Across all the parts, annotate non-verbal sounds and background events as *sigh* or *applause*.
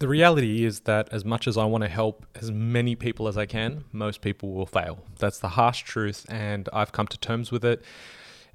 The reality is that as much as I want to help as many people as I can, most people will fail. That's the harsh truth, and I've come to terms with it.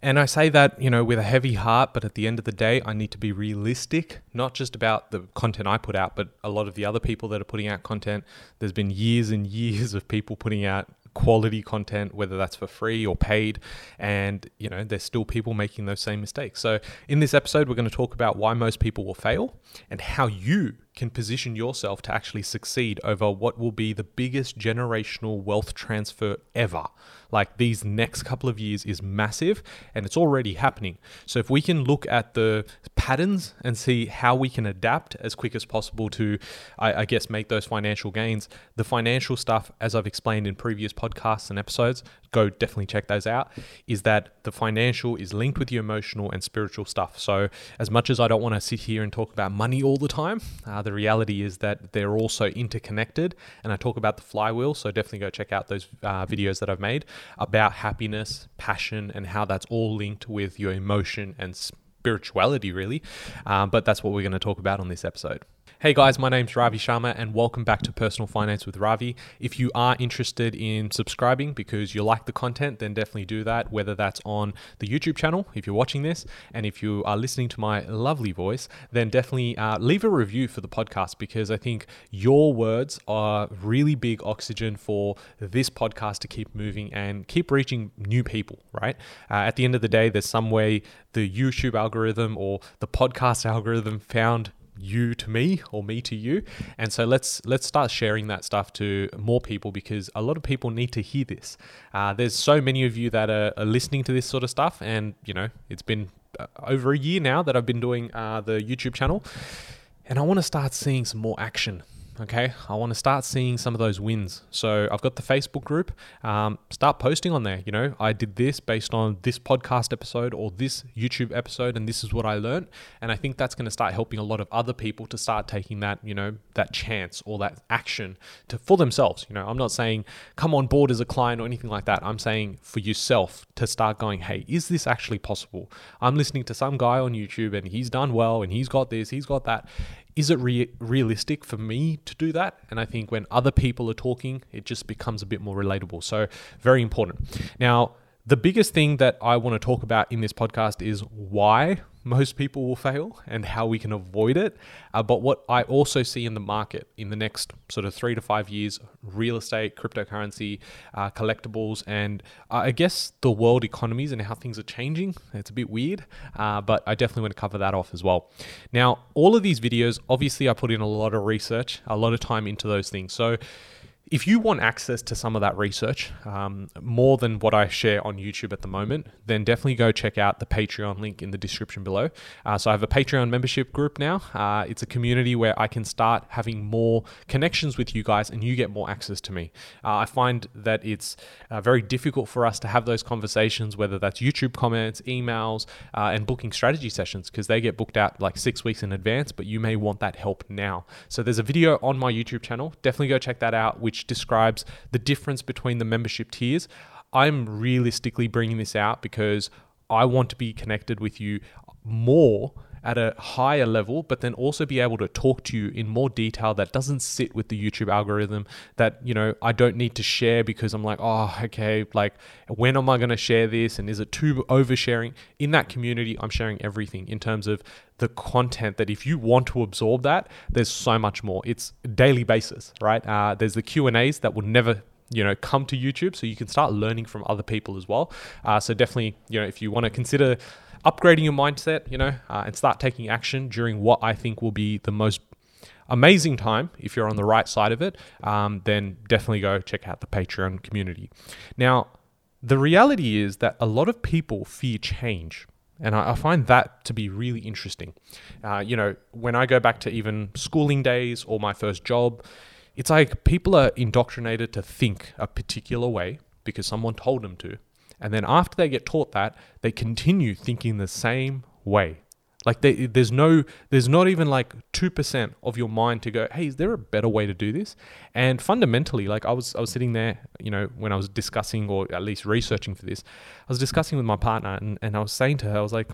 And I say that, you know, with a heavy heart, but at the end of the day, I need to be realistic, not just about the content I put out, but a lot of the other people that are putting out content. There's been years and years of people putting out quality content, whether that's for free or paid. And, you know, there's still people making those same mistakes. So, in this episode, we're going to talk about why most people will fail and how you can position yourself to actually succeed over what will be the biggest generational wealth transfer ever. Like these next couple of years is massive and it's already happening. So if we can look at the patterns and see how we can adapt as quick as possible to, I, I guess, make those financial gains, the financial stuff, as I've explained in previous podcasts and episodes, go definitely check those out, is that the financial is linked with your emotional and spiritual stuff. So, as much as I don't want to sit here and talk about money all the time, uh, the reality is that they're also interconnected. And I talk about the flywheel. So, definitely go check out those uh, videos that I've made about happiness, passion, and how that's all linked with your emotion and spirituality, really. Um, but that's what we're going to talk about on this episode. Hey guys, my name's Ravi Sharma and welcome back to Personal Finance with Ravi. If you are interested in subscribing because you like the content, then definitely do that, whether that's on the YouTube channel, if you're watching this, and if you are listening to my lovely voice, then definitely uh, leave a review for the podcast because I think your words are really big oxygen for this podcast to keep moving and keep reaching new people, right? Uh, at the end of the day, there's some way the YouTube algorithm or the podcast *laughs* algorithm found you to me or me to you. And so let's let's start sharing that stuff to more people because a lot of people need to hear this. Uh, there's so many of you that are, are, listening to this sort of stuff and you know it's been uh, over a year now that i've been doing uh, the youtube channel. And i want to start seeing some more action Okay, I want to start seeing some of those wins. So I've got the Facebook group. Um, start posting on there. You know, I did this based on this podcast episode or this YouTube episode, and this is what I learned. And I think that's going to start helping a lot of other people to start taking that, you know, that chance or that action to for themselves. You know, I'm not saying come on board as a client or anything like that. I'm saying for yourself to start going, hey, is this actually possible? I'm listening to some guy on YouTube and he's done well and he's got this, he's got that is it re- realistic for me to do that? And I think when other people are talking, it just becomes a bit more relatable. So, very important. Now, the biggest thing that I want to talk about in this podcast is why most people will fail and how we can avoid it. Uh, but what I also see in the market in the next sort of three to five years real estate, cryptocurrency, uh, collectibles, and uh, I guess the world economies and how things are changing. It's a bit weird, uh, but I definitely want to cover that off as well. Now, all of these videos, obviously, I put in a lot of research, a lot of time into those things. So, if you want access to some of that research, um, more than what I share on YouTube at the moment, then definitely go check out the Patreon link in the description below. Uh, so I have a Patreon membership group now. Uh, it's a community where I can start having more connections with you guys and you get more access to me. Uh, I find that it's uh, very difficult for us to have those conversations, whether that's YouTube comments, emails, uh, and booking strategy sessions, because they get booked out like six weeks in advance, but you may want that help now. So there's a video on my YouTube channel. Definitely go check that out, which describes the difference between the membership tiers. I'm realistically bringing this out because I want to be connected with you more at a higher level, but then also be able to talk to you in more detail that doesn't sit with the YouTube algorithm that, you know, I don't need to share because I'm like, oh, okay, like when am I going to share this? And is it too oversharing? In that community, I'm sharing everything in terms of the content that if you want to absorb that, there's so much more. It's daily basis, right? Uh, there's the Q and A's that will never you know come to youtube so you can start learning from other people as well uh, so definitely you know if you want to consider upgrading your mindset you know uh, and start taking action during what i think will be the most amazing time if you're on the right side of it um, then definitely go check out the patreon community now the reality is that a lot of people fear change and I, find that to be really interesting. Uh, you know, when I go back to even schooling days or my first job, it's like people are indoctrinated to think a particular way because someone told them to. And then after they get taught that, they continue thinking the same way. Like they, there's no, there's not even like two percent of your mind to go, hey, is there a better way to do this? And fundamentally, like I was, I was sitting there, you know, when I was discussing or at least researching for this, I was discussing with my partner, and, and I was saying to her, I was like,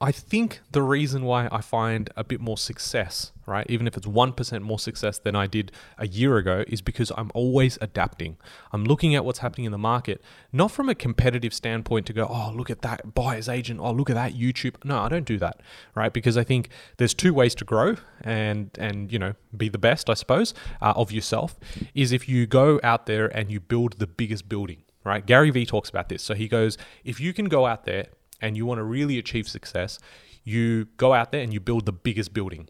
I think the reason why I find a bit more success, right, even if it's 1% more success than I did a year ago, is because I'm always adapting. I'm looking at what's happening in the market, not from a competitive standpoint to go, oh, look at that buyer's agent, oh, look at that YouTube. No, I don't do that, right? Because I think there's two ways to grow and, and you know, be the best, I suppose, uh, of yourself, is if you go out there and you build the biggest building, right? Gary Vee talks about this. So he goes, if you can go out there and you want to really achieve success, you go out there and you build the biggest building.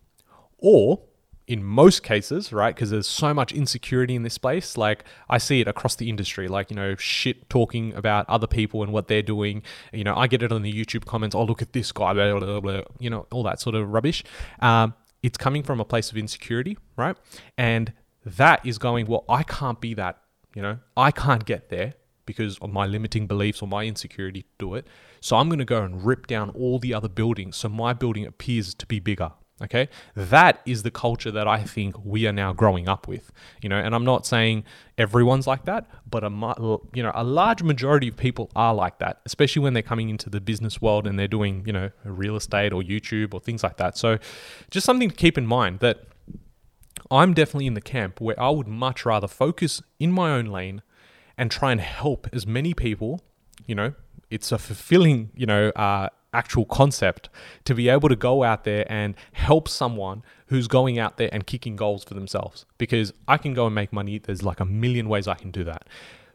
Or in most cases, right? Because there's so much insecurity in this space. Like I see it across the industry, like, you know, shit talking about other people and what they're doing. You know, I get it on the YouTube comments. Oh, look at this guy, blah, blah, blah, you know, all that sort of rubbish. Um, it's coming from a place of insecurity, right? And that is going, well, I can't be that, you know, I can't get there because of my limiting beliefs or my insecurity to do it. So I'm going to go and rip down all the other buildings so my building appears to be bigger. Okay, that is the culture that I think we are now growing up with. You know, and I'm not saying everyone's like that, but a you know a large majority of people are like that, especially when they're coming into the business world and they're doing you know real estate or YouTube or things like that. So, just something to keep in mind that I'm definitely in the camp where I would much rather focus in my own lane and try and help as many people, you know, it's a fulfilling, you know, uh, actual concept to be able to go out there and help someone who's going out there and kicking goals for themselves. Because I can go and make money. There's like a million ways I can do that.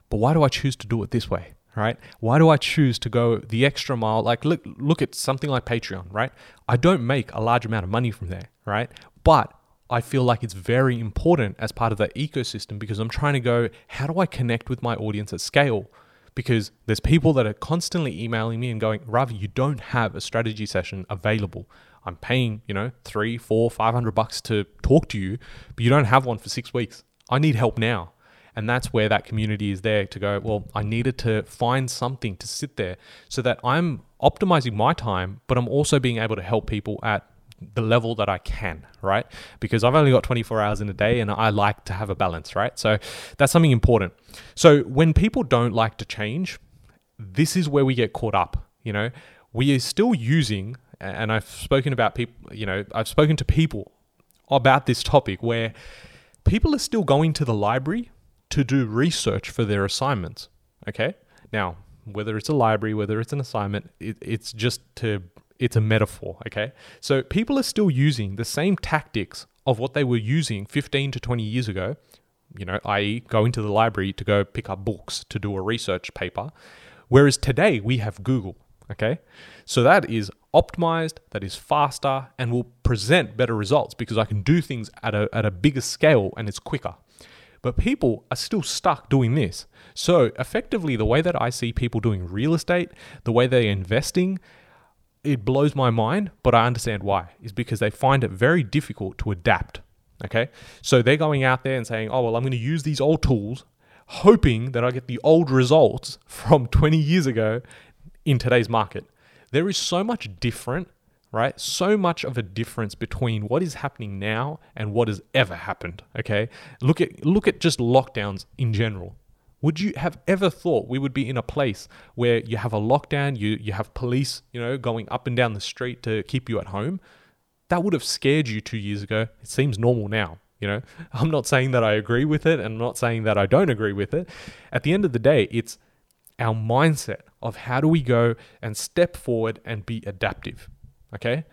But why do I choose to do it this way? Right? Why do I choose to go the extra mile? Like look look at something like Patreon, right? I don't make a large amount of money from there, right? But I feel like it's very important as part of that ecosystem because I'm trying to go, how do I connect with my audience at scale? because there's people that are constantly emailing me and going, Ravi, you don't have a strategy session available. I'm paying, you know, three, four, five hundred bucks to talk to you, but you don't have one for six weeks. I need help now. And that's where that community is there to go, well, I needed to find something to sit there so that I'm optimizing my time, but I'm also being able to help people at the level that I can, right? Because I've only got 24 hours in a day and I like to have a balance, right? So that's something important. So when people don't like to change, this is where we get caught up, you know? We are still using, and I've spoken about people, you know, I've spoken to people about this topic where people are still going to the library to do research for their assignments, okay? Now, whether it's a library, whether it's an assignment, it, it's just to it's a metaphor, okay? So people are still using the same tactics of what they were using 15 to 20 years ago, you know, i.e., going to the library to go pick up books to do a research paper. Whereas today we have Google, okay? So that is optimized, that is faster, and will present better results because I can do things at a, at a bigger scale and it's quicker. But people are still stuck doing this. So, effectively, the way that I see people doing real estate, the way they're investing, it blows my mind, but I understand why. Is because they find it very difficult to adapt. Okay. So they're going out there and saying, oh, well, I'm going to use these old tools, hoping that I get the old results *laughs* from 20 years ago in today's market. There is so much different, right? So much of a difference between what is happening now and what has ever happened. Okay. Look at look at just lockdowns in general. Would you have ever thought we would be in a place where you have a lockdown, you, you have police, you know, going up and down the street to keep you at home? That would have scared you two years ago. It seems normal now. You know, *laughs* I'm not saying that I agree with it and I'm not saying that I don't agree with it. At the end of the day, it's our mindset of how do we go and step forward and be adaptive. Okay?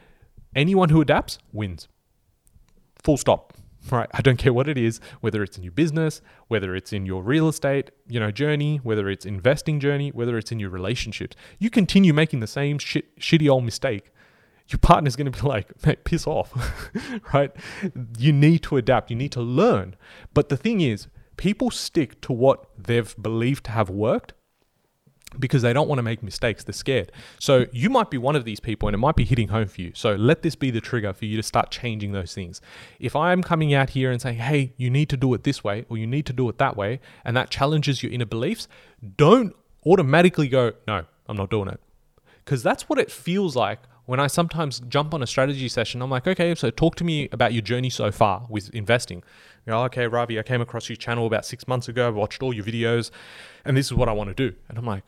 Anyone who adapts wins. Full stop right? I don't care what it is, whether it's in your business, whether it's in your real estate, you know, journey, whether it's investing journey, whether it's in your relationships. You continue making the same shit, shitty old mistake. Your partner's going to be *laughs* like, mate, piss off, *laughs* right? You need to adapt. You need to learn. But the thing is, people stick to what they've believed to have worked because they don't want to make mistakes. They're scared. So you might be one of these people and it might be hitting home for you. So let this be the trigger for you to start changing those things. If I'm coming out here and saying, hey, you need to do it this way or you need to do it that way, and that challenges your inner beliefs, don't automatically go, no, I'm not doing it. Because that's what it feels like when I sometimes jump on a strategy session, I'm like, okay, so talk to me about your journey so far with investing. You know, okay, Ravi, I came across your channel about six months ago, I watched all your videos, and this is what I want to do. And I'm like,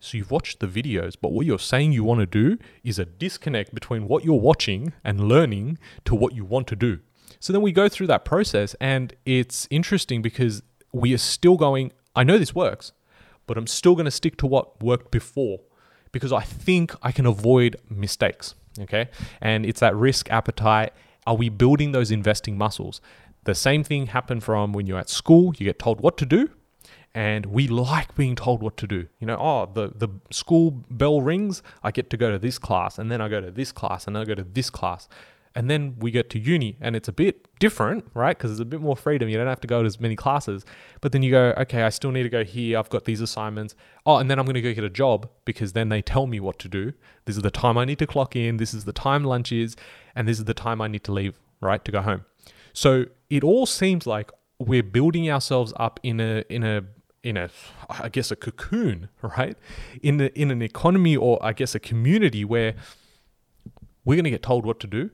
So you've watched the videos, but what you're saying you want to do is a disconnect between what you're watching and learning to what you want to do. So then we go through that process, and it's interesting because we are still going, I know this works, but I'm still going to stick to what worked before because I think I can avoid mistakes. Okay. And it's that risk appetite. Are we building those investing muscles? The same thing happened from when you're at school, you get told what to do, and we like being told what to do. You know, oh, the, the school bell rings, I get to go to this class, and then I go to this class, and then I go to this class. And then we get to uni, and it's a bit different, right? Because there's a bit more freedom. You don't have to go to as many classes. But then you go, okay, I still need to go here. I've got these assignments. Oh, and then I'm going to go get a job because then they tell me what to do. This is the time I need to clock in. This is the time lunch is. And this is the time I need to leave, right? To go home. So it all seems like we're building ourselves up in a, in a, in a I guess a cocoon, right? In a, in an economy or I guess a community where we're going to get told what to do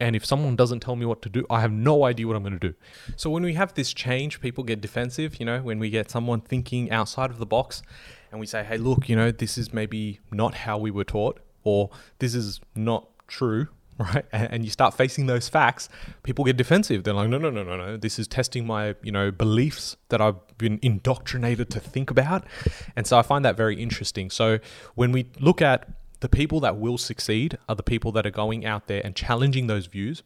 and if someone doesn't tell me what to do, I have no idea what I'm going to do. So when we have this change, people get defensive, you know, when we get someone thinking outside of the box and we say, hey, look, you know, this is maybe not how we were taught or this is not true, *laughs* right? And, you start facing those facts, people get defensive. They're like, no, no, no, no, no. This is testing my, you know, beliefs that I've been indoctrinated to think about. And so I find that very interesting. So when we look at the people that will succeed are the people that are going out there and challenging those views,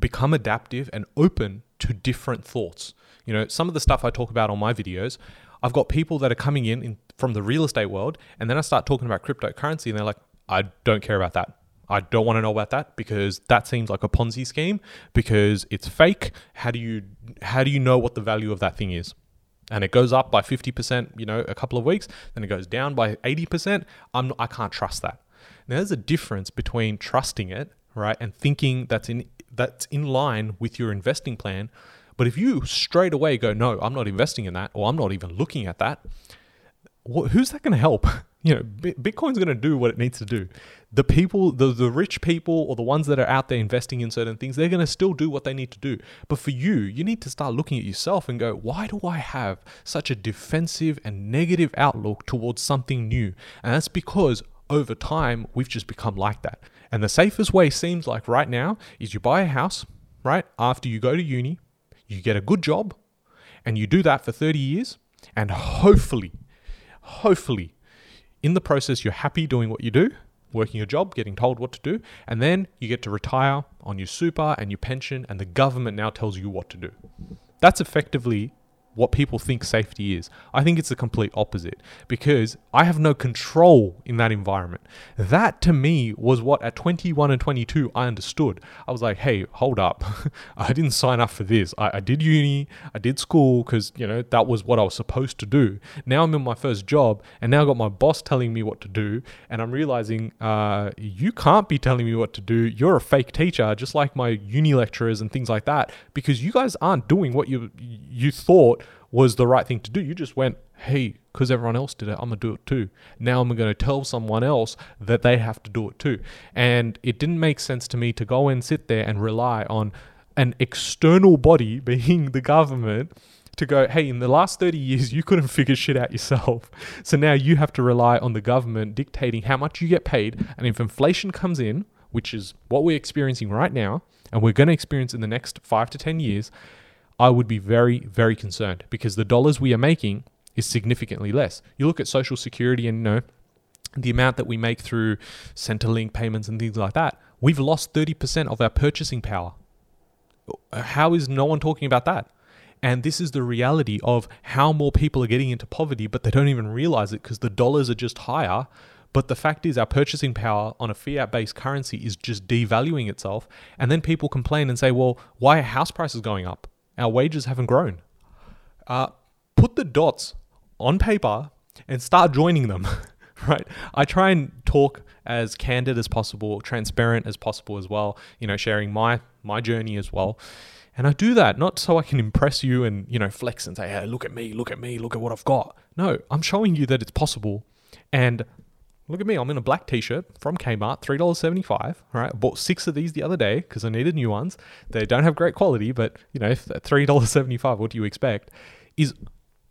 become adaptive and open to different thoughts. You know, some of the stuff I talk about on my videos, I've got people that are coming in, in from the real estate world, and then I start talking about cryptocurrency, and they're like, I don't care about that. I don't want to know about that because that seems like a Ponzi scheme because it's fake. How do you how do you know what the value of that thing is? And it goes up by 50%, you know, a couple of weeks, then it goes down by 80%. I'm I can't trust that. Now, there's a difference between trusting it, right, and thinking that's in that's in line with your investing plan. But if you straight away go, no, I'm not investing in that, or I'm not even looking at that, who's that going to help? *laughs* You know, Bitcoin's going to do what it needs to do. The people, the, the rich people, or the ones that are out there investing in certain things, they're going to still do what they need to do. But for you, you need to start looking at yourself and go, why do I have such a defensive and negative outlook towards something new? And that's because over time, we've just become like that. And the safest way seems like right now is you buy a house, right? After you go to uni, you get a good job, and you do that for 30 years, and hopefully, hopefully, in the process, you're happy doing what you do, working your job, getting told what to do, and then you get to retire on your super and your pension, and the government now tells you what to do. That's effectively what people think safety is. I think it's the complete opposite because I have no control in that environment. That to me was what at 21 and 22 I understood. I was like, hey, hold up. *laughs* I didn't sign up for this. I, I did uni, I did school because, you know, that was what I was supposed to do. Now I'm in my first job and now I've got my boss telling me what to do. And I'm realizing uh, you can't be telling me what to do. You're a fake teacher, just like my uni lecturers and things like that, because you guys aren't doing what you, you thought was the right thing to do. You just went, hey, because everyone else did it, I'm going to do it too. Now I'm going to tell someone else that they have to do it too. And it didn't make sense to me to go and sit there and rely on an external body, *laughs* being the government, to go, hey, in the last 30 years, you couldn't figure shit out yourself. *laughs* So now you have to rely on the government dictating how much you get paid. And if inflation comes in, which is what we're experiencing right now, and we're going to experience in the next five to 10 years, I would be very, very concerned because the dollars we are making is significantly less. You look at Social Security and you know the amount that we make through Centrelink payments and things like that. We've lost 30% of our purchasing power. How is no one talking about that? And this is the reality of how more people are getting into poverty, but they don't even realize it because the dollars are just higher. But the fact is, our purchasing power on a fiat based currency is just devaluing itself. And then people complain and say, well, why are house prices going up? Our wages haven't grown. Uh, put the dots on paper and start joining them, *laughs* right? I try and talk as candid as possible, transparent as possible as well, you know, sharing my my journey as well. And I do that not so I can impress you and, you know, flex and say, "Hey, look at me, look at me, look at what I've got." No, I'm showing you that it's possible. And Look at me, I'm in a black t-shirt from Kmart, $3.75, right? I bought six of these the other day because I needed new ones. They don't have great quality, but you know, $3.75, what do you expect? Is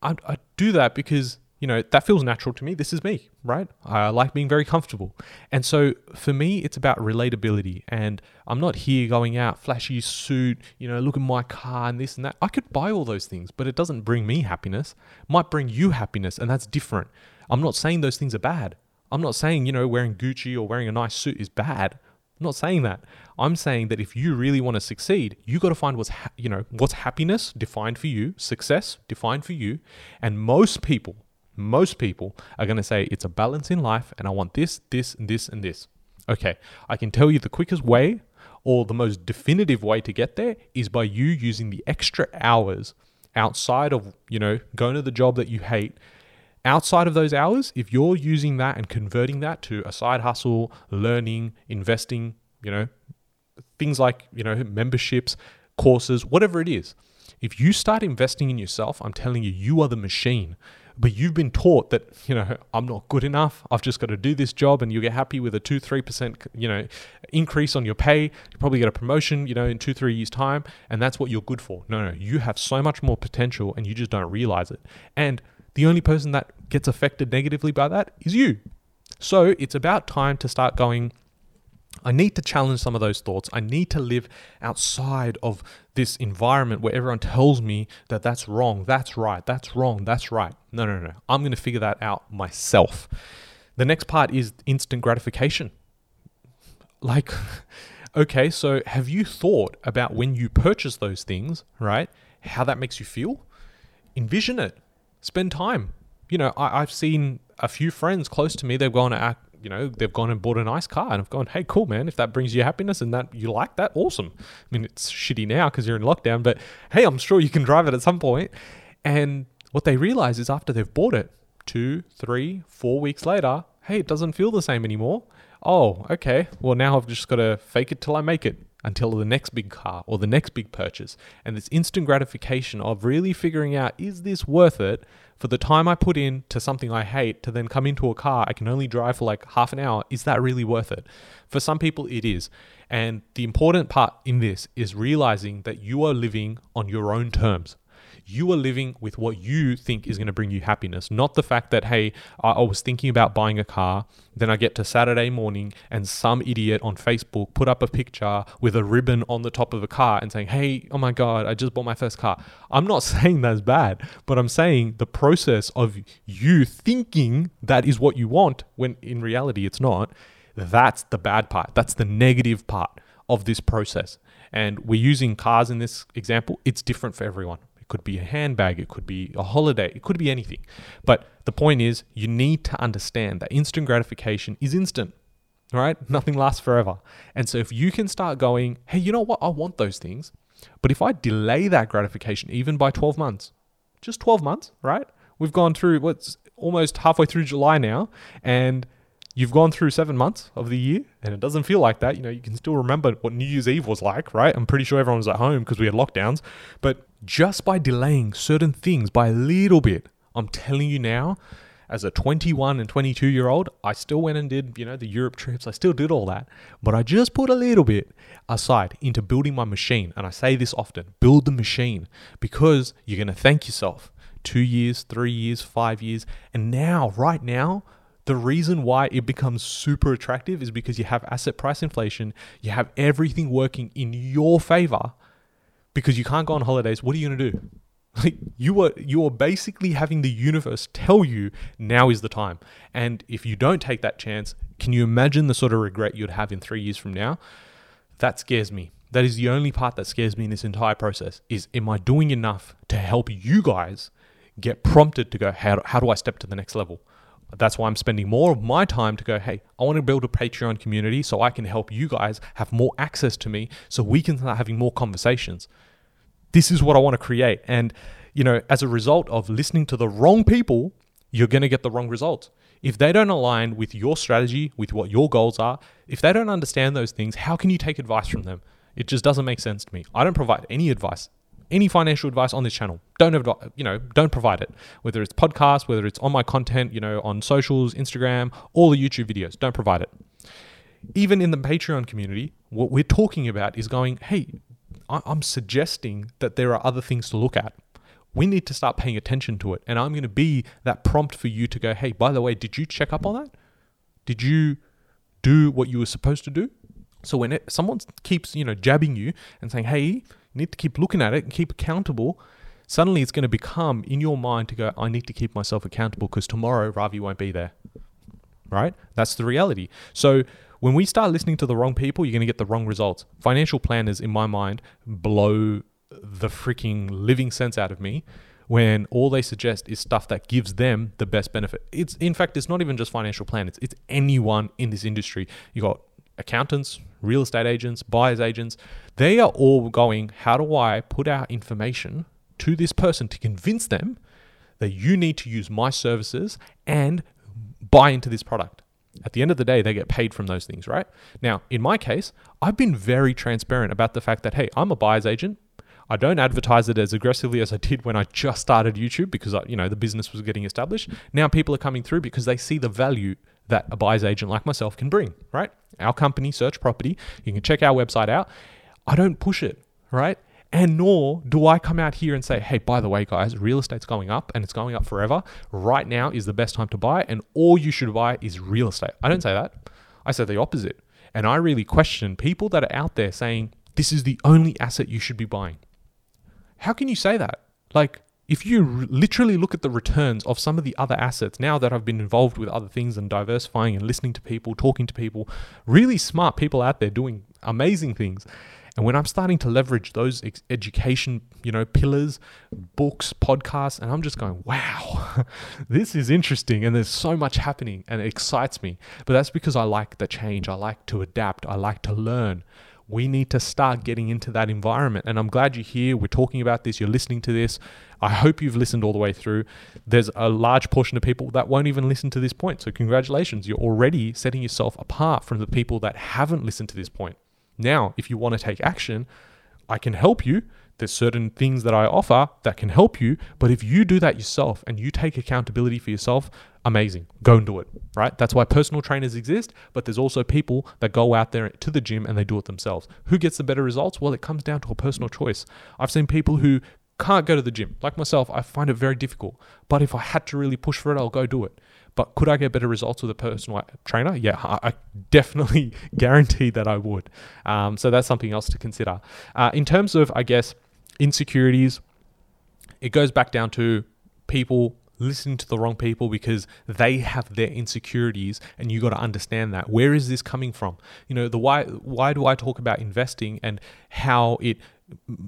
I, I do that because you know, that feels natural to me. This is me, right? I like being very comfortable. And so for me, it's about relatability. And I'm not here going out, flashy suit, you know, look at my car and this and that. I could buy all those things, but it doesn't bring me happiness. It might bring you happiness, and that's different. I'm not saying those things are bad. I'm not saying, you know, wearing Gucci or wearing a nice suit is bad. I'm not saying that. I'm saying that if you really want to succeed, you got to find what's ha- you know what's happiness defined for you, success defined for you, and most people most people are going to say it's a balance in life and I want this, this, and this, and this. Okay, I can tell you the quickest way or the most definitive way to get there is by you using the extra hours outside of, you know, going to the job that you hate. Outside of those hours, if you're using that and converting that to a side hustle, learning, investing, you know, things like, you know, memberships, courses, whatever it is, if you start investing in yourself, I'm telling you, you are the machine. But you've been taught that you know i'm not good enough. I've just got to do this job and you'll get happy with a 2 3% you know increase on your pay. You probably get a promotion you know in 2 3 years time and that's what you're good for. No no. You have so much more potential and you just don't realize it. And the only person that gets affected negatively by that is you so it's about time to start going I need to challenge some of those thoughts. I need to live outside of this environment where everyone tells me that that's wrong, that's right, that's wrong, that's right. No, no, no. I'm going to figure that out myself. The next part is instant gratification. Like, *laughs* okay, so have you thought about when you purchase those things, right? How that makes you feel? Envision it. Spend time. You know, I, have seen a few friends close to me, they've gone to you know, they've gone and bought a nice car and I've gone, hey, cool, man. If that brings you happiness and that you like that, awesome. I mean, it's shitty now because you're in lockdown, but hey, I'm sure you can drive it at some point. And what they realize is after they've bought it, two, three, four weeks later, hey, it doesn't feel the same anymore. Oh, okay. Well, now I've just got to fake it till I make it until the next big car or the next big purchase. And this instant gratification of really figuring out is this worth it for the time I put in to something I hate to then come into a car I can only drive for like half an hour, is that really worth it? For some people, it is. And the important part in this is realizing that you are living on your own terms you are living with what you think is going to bring you happiness, not the fact that, hey, I, was thinking about buying a car, then I get to Saturday morning and some idiot on Facebook put up a picture with a ribbon on the top of a car and saying, hey, oh my God, I just bought my first car. I'm not *laughs* saying that's bad, but I'm saying the process of you thinking that is what you want when in reality it's not, that's the bad part. That's the negative part of this process. And we're using cars in this example. It's different for everyone could be a handbag, it could be a holiday, it could be anything. But the point is, you need to understand that instant gratification is instant, right? Nothing lasts forever. And so if you can start going, hey, you know what? I want those things. But if I delay that gratification even by 12 months, just 12 months, right? We've gone through what's almost halfway through July now, and you've gone through seven months of the year and it doesn't feel like that. You know, you can still remember what New Year's Eve was like, right? I'm pretty sure everyone was at home because we had lockdowns. But just by delaying certain things by a little bit, I'm telling you now, as a 21 and 22 year old, I still went and did, you know, the Europe trips. I still did all that. But I just put a little bit aside into building my machine. And I say this often build the machine because you're going to thank yourself two years, three years, five years. And now, right now, the reason why it becomes super attractive is because you have asset price inflation, you have everything working in your favor because you can't go on holidays. What are you going to do? Like you are you are basically having the universe tell you now is the time. And if you don't take that chance, can you imagine the sort of regret you'd have in 3 years from now? That scares me. That is the only part that scares me in this entire process is am I doing enough to help you guys get prompted to go how, how do I step to the next level? That's why I'm spending more of my time to go, hey, I want to build a Patreon community so I can help you guys have more access to me so we can start having more conversations. This is what I want to create. And, you know, as a result of listening to the wrong people, you're going to get the wrong results. If they don't align with your strategy, with what your goals are, if they don't understand those things, how can you take advice from them? It just doesn't make sense to me. I don't provide any advice any financial advice on this channel. Don't you know, don't provide it. Whether it's podcast, whether it's on my content, you know, on socials, Instagram, all the YouTube videos, don't provide it. Even in the Patreon community, what we're talking about is going, hey, I'm suggesting that there are other things to look at. We need to start paying attention to it. And I'm going to be that prompt for you to go, hey, by the way, did you check up on that? Did you do what you were supposed to do? So when it, someone keeps, you know, jabbing you and saying, hey, need to keep looking at it and keep accountable, suddenly it's going to become in your mind to go, I need to keep myself accountable because tomorrow Ravi won't be there. Right? That's the reality. So when we start listening to the wrong people, you're going to get the wrong results. Financial planners, in my mind, blow the freaking living sense out of me when all they suggest is stuff that gives them the best benefit. It's in fact, it's not even just financial planners; it's anyone in this industry. You got accountants, real estate agents, buyers agents. They are all going, how do I put out information to this person to convince them that you need to use my services and buy into this product? At the end of the day, they get paid from those things, right? Now, in my case, I've been very transparent about the fact that, hey, I'm a buyer's agent. I don't advertise it as aggressively as I did when I just started YouTube because uh, you know the business was getting established. Now people are coming through because they see the value that a buyer's agent like myself can bring, right? Our company, Search Property, you can check our website out. I don't push it, right? And nor do I come out here and say, hey, by the way, guys, real estate's going up and it's going up forever. Right now is the best time to buy, and all you should buy is real estate. I don't say that. I say the opposite. And I really question people that are out there saying, this is the only asset you should be buying. How can you say that? Like, if you literally look at the returns of some of the other assets, now that I've been involved with other things and diversifying and listening to people, talking to people, really smart people out there doing amazing things. And when I'm starting to leverage those education, you know, pillars, books, podcasts, and I'm just going, wow, *laughs* this is interesting. And there's so much happening and it excites me. But that's because I like the change. I like to adapt. I like to learn we need to start getting into that environment. And I'm glad you're here. We're talking about this. You're listening to this. I hope you've listened all the way through. There's a large portion of people that won't even listen to this point. So, congratulations. You're already setting yourself apart from the people that haven't listened to this point. Now, if you want to take action, I can help you. There's certain things that I offer that can help you. But if you do that yourself and you take accountability for yourself, amazing. Go and do it, right? That's why personal trainers exist, but there's also people that go out there to the gym and they do it themselves. Who gets the better results? Well, it comes down to a personal choice. I've seen people who can't go to the gym. Like myself, I find it very difficult. But if I had to really push for it, I'll go do it. But could I get better results with a personal trainer? Yeah, I *laughs* definitely guarantee that I would. Um, so that's something else to consider. Uh, in terms of, I guess, insecurities, it goes back down to people listening to the wrong people because they have their insecurities and you got to understand that. Where is this coming from? You know the why why do i talk about investing and how it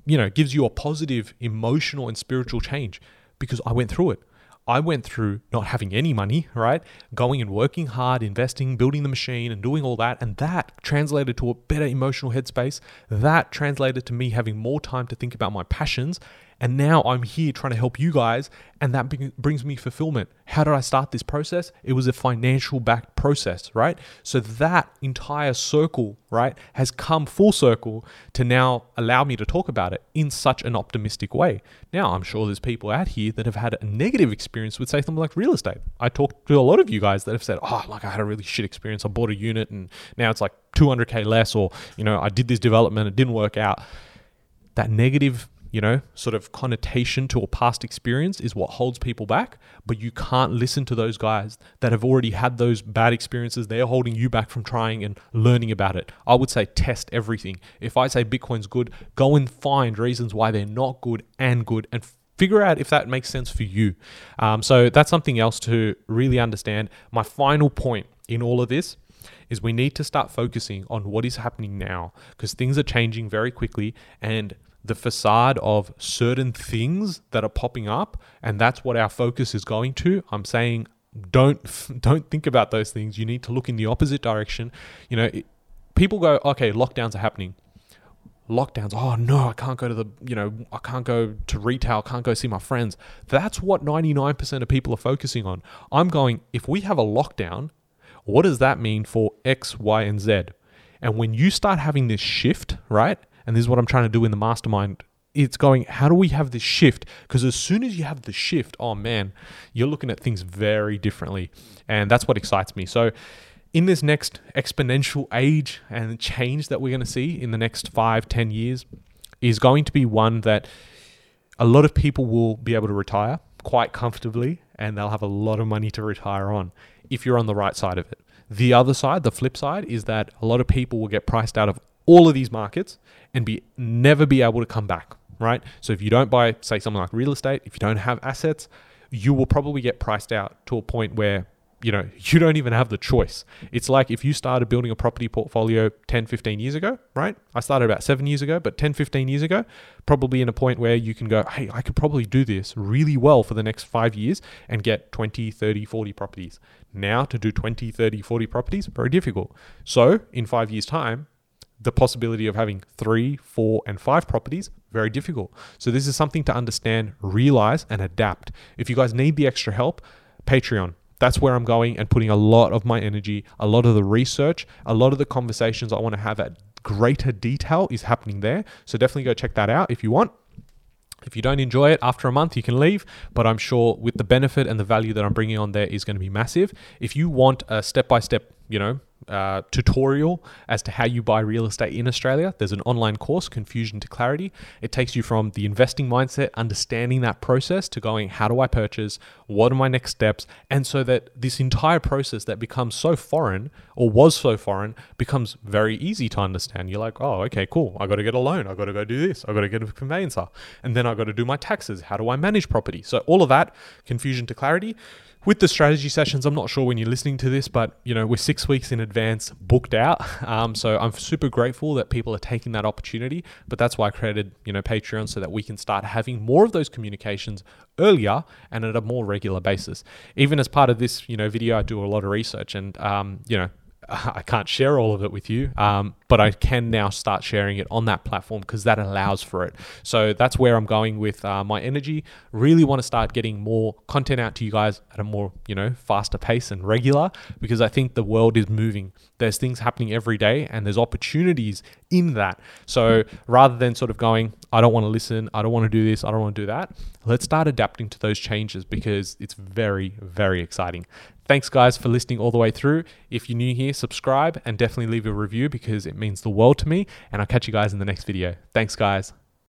you know gives you a positive emotional and spiritual change? Because i went through it I went through not having any money, right? Going and working hard, investing, building the machine, and doing all that. And that translated to a better emotional headspace. That translated to me having more time to think about my passions and now I'm here trying to help you guys, and that brings me fulfillment. How did I start this process? It was a financial backed process, right? So that entire circle, right, has come full circle to now allow me to talk about it in such an optimistic way. Now, I'm sure there's people out here that have had a negative experience with, say, something like real estate. I talked to a lot of you guys that have said, oh, like I had a really shit experience. I bought a unit and now it's like 200K less, or, you know, I did this development, it didn't work out. That negative you know, sort of connotation to a past experience is what holds people back. But you can't listen to those guys that have already had those bad experiences. They're holding you back from trying and learning about it. I would say test everything. If I say Bitcoin's good, go and find reasons why they're not good and good and figure out if that makes sense for you. Um, so that's something else to really understand. My final point in all of this is we need to start focusing on what is happening now because things are changing very quickly and the facade of certain things that are popping up and that's what our focus is going to. I'm saying don't *laughs* don't think about those things. You need to look in the opposite direction. You know it, people go okay lockdowns are happening. Lockdowns oh no i can't go to the you know i can't go to retail can't go see my friends. That's what 99% of people are focusing on. I'm going if we have a lockdown what does that mean for x y and z? And when you start having this shift right and this is what I'm trying to do in the mastermind it's going how do we have this shift because as soon as you have the shift oh man you're looking at things very differently and that's what excites me so in this next exponential age and change that we're going to see in the next five ten years is going to be one that a lot of people will be able to retire quite comfortably and they'll have a lot of money to retire on if you're on the right side of it. The other side, the flip side, is that a lot of people will get priced out of all of these markets and be never be able to come back, right? So if you don't buy, say, something like real estate, if you don't have assets, you will probably get priced out to a point where you know, *laughs* you don't even have the choice. It's like if you started building a property portfolio 10, 15 years ago, right? I started about seven years ago, but 10, 15 years ago, probably in a point where you can go, hey, I could probably do this really well for the next five years and get 20, 30, 40 properties. Now to do 20, 30, 40 properties, very difficult. So in five years' time, the possibility of having three, four, and five properties, very difficult. So this is something to understand, realize, and adapt. If you guys need the extra help, Patreon, that's where I'm going and putting a lot of my energy, a lot of the research, a lot of the conversations I want to have at greater detail is happening there. So definitely go check that out if you want. If you don't enjoy it after a month, you can leave, but I'm sure with the benefit and the value that I'm bringing on there is going to be massive. If you want a step by step, you know, uh, tutorial as to how you buy real estate in Australia. There's an online course, Confusion to Clarity. It takes you from the investing mindset, understanding that process, to going, how do I purchase? What are my next steps? And so that this entire process that becomes so foreign or was so foreign becomes very easy to understand. You're like, oh, okay, cool. I got to get a loan. I got to go do this. I got to get a conveyancer. And then I got to do my taxes. How do I manage property? So all of that, Confusion to Clarity with the strategy sessions, I'm not sure when you're listening to this, but you know we're six weeks in advance booked out. *laughs* Um, so I'm super grateful that people are taking that opportunity. But that's why I created you know Patreon so that we can start having more of those communications earlier and at a more regular basis. Even as part of this you know video, I do a lot of research, and um, you know *laughs* I can't share all of it with you, um, but I can now start sharing it on that platform because that allows for it. So that's where I'm going with uh, my energy. Really want to start getting more content out to you guys at a more, you know, faster pace and regular because I think the world is moving. There's things happening every day and there's opportunities in that. So rather than sort of going, I don't want to listen, I don't want to do this, I don't want to do that, let's start adapting to those changes because it's very, very exciting. Thanks, guys, for listening all the way through. If you're new here, subscribe and definitely leave a review because it means the world to me. And I'll catch you guys in the next video. Thanks, guys.